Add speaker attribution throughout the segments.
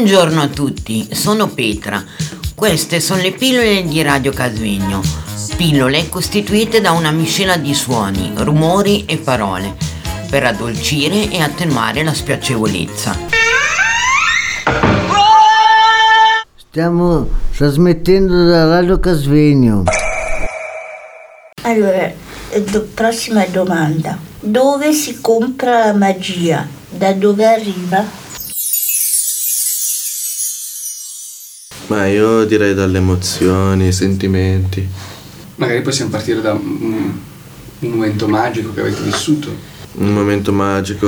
Speaker 1: Buongiorno a tutti, sono Petra. Queste sono le pillole di Radio Casvegno. Pillole costituite da una miscela di suoni, rumori e parole per addolcire e attenuare la spiacevolezza.
Speaker 2: Stiamo trasmettendo da Radio Casvegno.
Speaker 3: Allora, eh, do- prossima domanda. Dove si compra la magia? Da dove arriva?
Speaker 4: Ma io direi dalle emozioni, sentimenti.
Speaker 5: Magari possiamo partire da un, un momento magico che avete vissuto.
Speaker 4: Un momento magico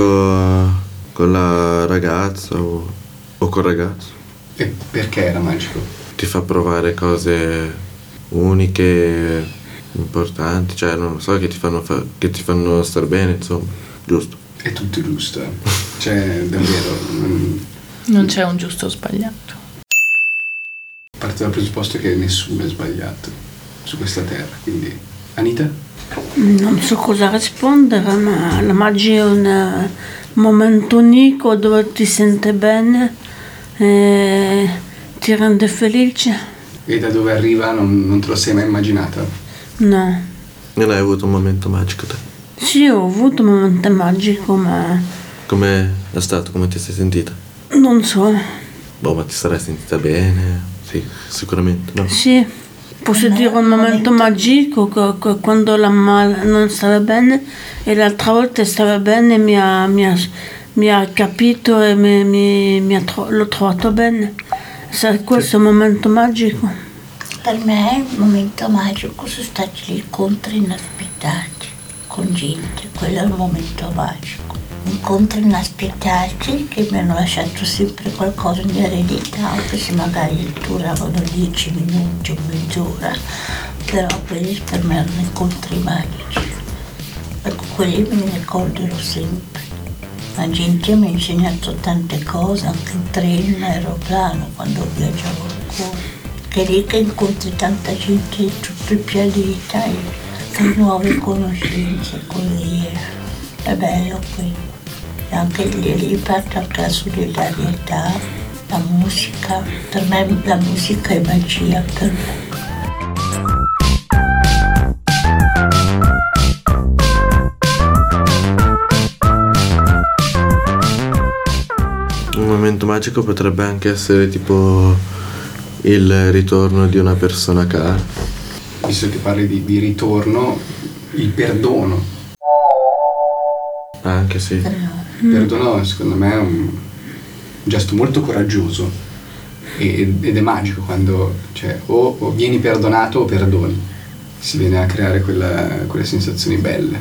Speaker 4: con la ragazza o, o col ragazzo.
Speaker 5: E perché era magico?
Speaker 4: Ti fa provare cose uniche, importanti, cioè non lo so, che ti fanno, fa- che ti fanno star bene, insomma, giusto?
Speaker 5: È tutto giusto. eh. Cioè, davvero.
Speaker 6: Non c'è un giusto o sbagliato.
Speaker 5: Parte dal presupposto che nessuno è sbagliato su questa terra. Quindi, Anita?
Speaker 7: Non so cosa rispondere, ma la magia è un eh, momento unico dove ti senti bene e ti rende felice.
Speaker 5: E da dove arriva non, non te lo sei mai immaginata?
Speaker 7: No.
Speaker 4: Non hai avuto un momento magico te?
Speaker 7: Sì, ho avuto un momento magico, ma
Speaker 4: Come è stato? Come ti sei sentita?
Speaker 7: non so.
Speaker 4: Boh, ma ti sarai sentita bene? Sì, sicuramente, no?
Speaker 7: Sì, posso dire un momento magico che, che quando la mamma non stava bene e l'altra volta stava bene mi ha, mi ha- mi ha capito e mi, mi- mi ha tro- l'ho trovato bene. Sa- Questo è un momento magico.
Speaker 3: Per me il momento magico sono stati gli incontri inaspettati con gente, quello è il momento magico. Incontri inaspettati che mi hanno lasciato sempre qualcosa di eredità, anche se magari duravano dieci minuti o mezz'ora, però quelli per me erano incontri magici. Ecco, quelli me ne ricorderò sempre. La gente mi ha insegnato tante cose, anche in treno, in aeroplano, quando viaggiavo ancora. Che lì che incontri tanta gente di tutto il pianeta e fai nuove conoscenze, così è, è bello qui. E anche parte anche la solidarietà, la musica. Per me la musica è magia per me.
Speaker 4: Un momento magico potrebbe anche essere tipo il ritorno di una persona cara.
Speaker 5: Visto che parli di, di ritorno, il perdono.
Speaker 4: Anche sì.
Speaker 5: Perdono secondo me è un gesto molto coraggioso e- ed è magico quando cioè, o, o vieni perdonato o perdoni. Si viene a creare quella- quelle sensazioni belle.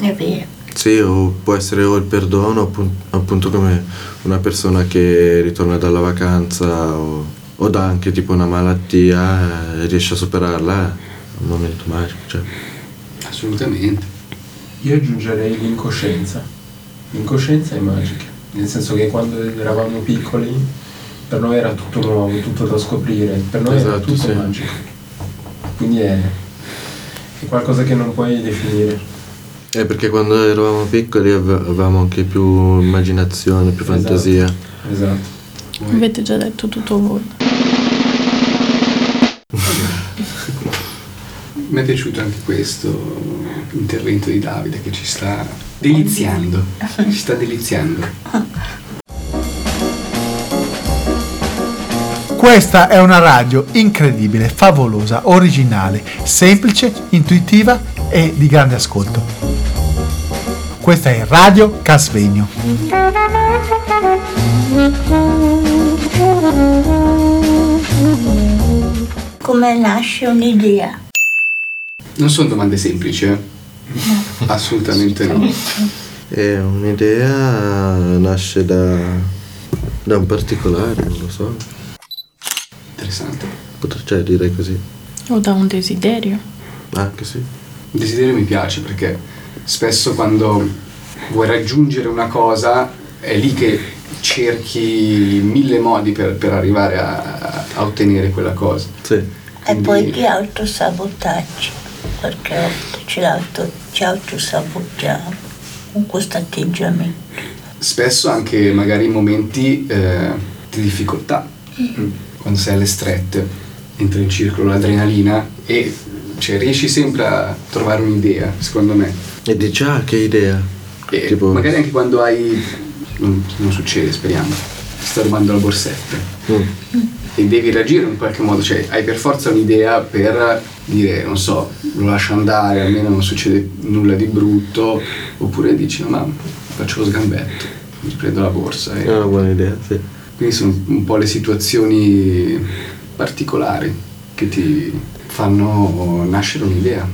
Speaker 3: È vero.
Speaker 4: Sì, o può essere o il perdono, appun- appunto come una persona che ritorna dalla vacanza o, o da anche tipo una malattia e riesce a superarla, è un momento magico. Cioè.
Speaker 5: Assolutamente.
Speaker 8: Io aggiungerei l'incoscienza. L'incoscienza è magica, nel senso che quando eravamo piccoli per noi era tutto nuovo, tutto da scoprire, per noi era
Speaker 4: Esatto,
Speaker 8: tutto
Speaker 4: sì.
Speaker 8: magico. Quindi è, è qualcosa che non puoi definire.
Speaker 4: Eh, perché quando eravamo piccoli ave- avevamo anche più immaginazione, più
Speaker 8: Esatto.
Speaker 4: fantasia.
Speaker 8: Esatto.
Speaker 6: Avete già detto tutto voi.
Speaker 5: Mi è piaciuto anche questo intervento di Davide che ci sta deliziando. Ci sta deliziando.
Speaker 9: Questa è una radio incredibile, favolosa, originale, semplice, intuitiva e di grande ascolto. Questa è Radio Casvegno.
Speaker 3: Come nasce un'idea?
Speaker 5: Non sono domande semplici, eh? Assolutamente no.
Speaker 4: E un'idea nasce da, da un particolare, non lo so.
Speaker 5: Interessante.
Speaker 4: Potrei cioè, dire così.
Speaker 6: O da un desiderio.
Speaker 4: Anche sì.
Speaker 5: Il desiderio mi piace perché spesso quando vuoi raggiungere una cosa è lì che cerchi mille modi per, per arrivare a, a ottenere quella cosa.
Speaker 4: Sì.
Speaker 3: E poi di autosabotaggio, perché a volte ci, auto, ci autosabotiamo con questo atteggiamento.
Speaker 5: Spesso anche magari i momenti eh, di difficoltà. Quando sei alle strette, entra in circolo l'adrenalina e cioè, riesci sempre a trovare un'idea, secondo me.
Speaker 4: E dici, ah, che idea.
Speaker 5: E
Speaker 4: Tipo-
Speaker 5: magari anche quando hai. Non, non succede, speriamo. Sta rubando la borsetta.
Speaker 4: Mm.
Speaker 5: E devi reagire in qualche modo, cioè hai per forza un'idea per dire, non so, lo lascio andare, almeno non succede nulla di brutto, oppure dici, no ma faccio lo sgambetto, mi prendo la borsa. e-
Speaker 4: È una buona idea, sì.
Speaker 5: Quindi sono un po' le situazioni particolari che ti fanno nascere un'idea.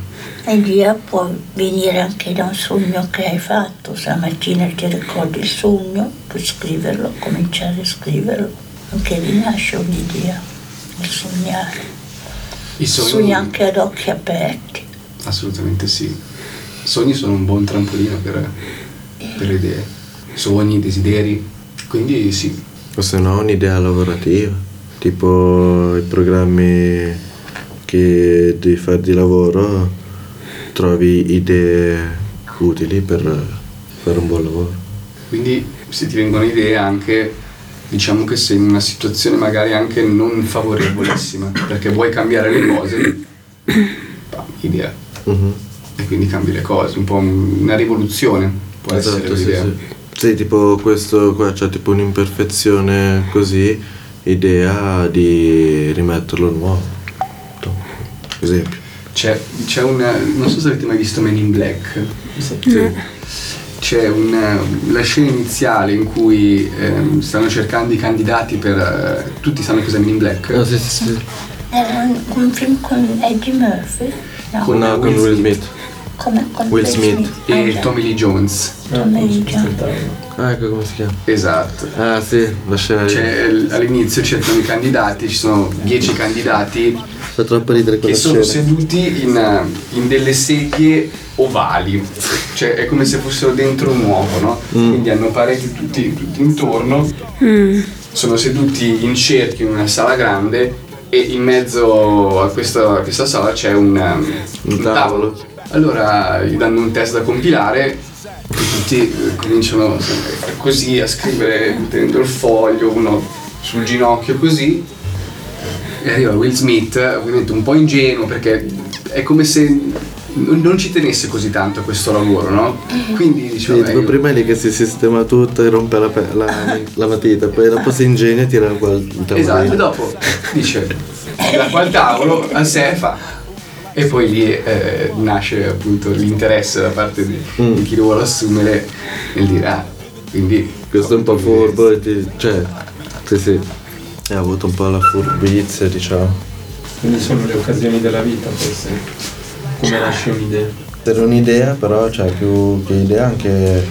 Speaker 3: L'idea può venire anche da un sogno che hai fatto. Stamattina ti ricordi il sogno, puoi scriverlo, cominciare a scriverlo. Anche lì nasce un'idea, il sognare.
Speaker 5: I sogni,
Speaker 3: Sogni anche ad occhi aperti.
Speaker 5: assolutamente sì. I sogni sono un buon trampolino per, per le idee. Sogni, desideri. Quindi sì,
Speaker 4: O se no un'idea lavorativa, tipo i programmi che devi fare di lavoro, trovi idee utili per fare un buon lavoro.
Speaker 5: Quindi se ti vengono idee anche, diciamo che sei in una situazione magari anche non favorevolissima, perché vuoi cambiare le cose, pam, idea.
Speaker 4: Mhm.
Speaker 5: E quindi cambi le cose, un po' un- una rivoluzione può essere
Speaker 4: Esatto, sì,
Speaker 5: l'idea.
Speaker 4: sì. Sì, tipo questo qua c'è tipo un'imperfezione così, idea di rimetterlo nuovo. Esempio.
Speaker 5: C'è, c'è una. non so se avete mai visto Men in Black. C'è una, la scena iniziale in cui ehm, stanno cercando i candidati per. eh, tutti sanno cos'è Men in Black?
Speaker 4: Ah, sì, sì, sì.
Speaker 3: Era un, un film con Eddie Murphy? No,
Speaker 5: Con-
Speaker 4: No, con
Speaker 5: Will
Speaker 4: Will
Speaker 5: Smith.
Speaker 4: Smith.
Speaker 3: come con
Speaker 4: Will Smith.
Speaker 3: Ah,
Speaker 5: E
Speaker 3: già.
Speaker 5: Tommy Lee Jones.
Speaker 3: Tommy Lee Jones.
Speaker 4: Ah, ecco come si chiama.
Speaker 5: Esatto.
Speaker 4: Ah, sì, la scena.
Speaker 5: C'è, l- all'inizio cercano i candidati, ci sono dieci candidati
Speaker 4: Fa troppo ridere
Speaker 5: che sono
Speaker 4: scena.
Speaker 5: seduti in, eh, in delle sedie ovali, cioè è come se fossero dentro un uovo, no? Quindi hanno pareti tutti, tutti intorno, sono seduti in cerchio in una sala grande e in mezzo a questa, a questa sala c'è un, um,
Speaker 4: Un
Speaker 5: un
Speaker 4: tavolo.
Speaker 5: Allora gli danno un test da compilare tutti eh, cominciano sempre così a scrivere tenendo il foglio, uno sul ginocchio così e arriva Will Smith, ovviamente un po' ingenuo perché è come se non, ci tenesse così tanto a questo lavoro, no? Quindi
Speaker 4: Sì,
Speaker 5: diciamo,
Speaker 4: tipo prima è lì che si sistema tutto e rompe la, pe- la, la matita, poi dopo si ingegna e tira qua il tavolino.
Speaker 5: esatto, e dopo dice da qua al tavolo a sé fa. E poi lì eh, nasce appunto l'interesse da parte di,
Speaker 4: Mm.
Speaker 5: di chi lo vuole assumere nel dire ah, quindi
Speaker 4: Questo è un po' furbo, e ti- cioè, sì sì, ha avuto un po' la furbizia, diciamo.
Speaker 8: Quindi sono le occasioni della vita forse. Come nasce un'idea.
Speaker 4: Per un'idea, però, cioè, più che idea anche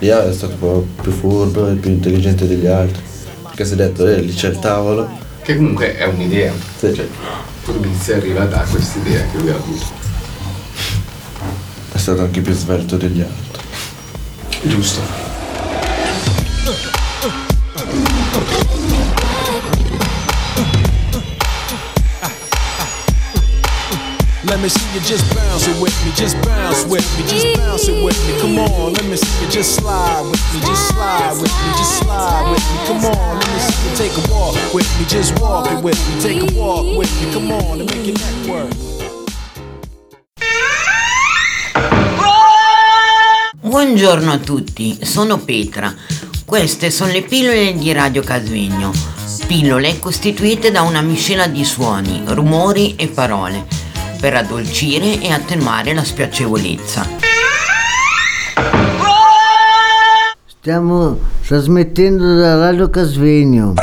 Speaker 4: Lia è stato un po' più furbo e più intelligente degli altri. Perché si è detto, eh, lì c'è il tavolo.
Speaker 5: che comunque è un'idea.
Speaker 4: Sì.
Speaker 5: Cioè, Furbizia arriva da questa idea che lui ha avuto.
Speaker 4: È stato anche più svelto degli altri.
Speaker 5: Giusto.
Speaker 10: Let me see you just bounce it with me, just bounce with me, just bounce it with me. Come on, let me see you just slide with me, just slide take a walk with me, just walk it with me, take a walk with me. Come on, and make your neck work.
Speaker 1: Buongiorno a tutti, sono Petra. Queste sono le pillole di Radio Casvegno. Pillole costituite da una miscela di suoni, rumori e parole per addolcire e attenuare la spiacevolezza.
Speaker 2: Stiamo trasmettendo da Radio Casvegno.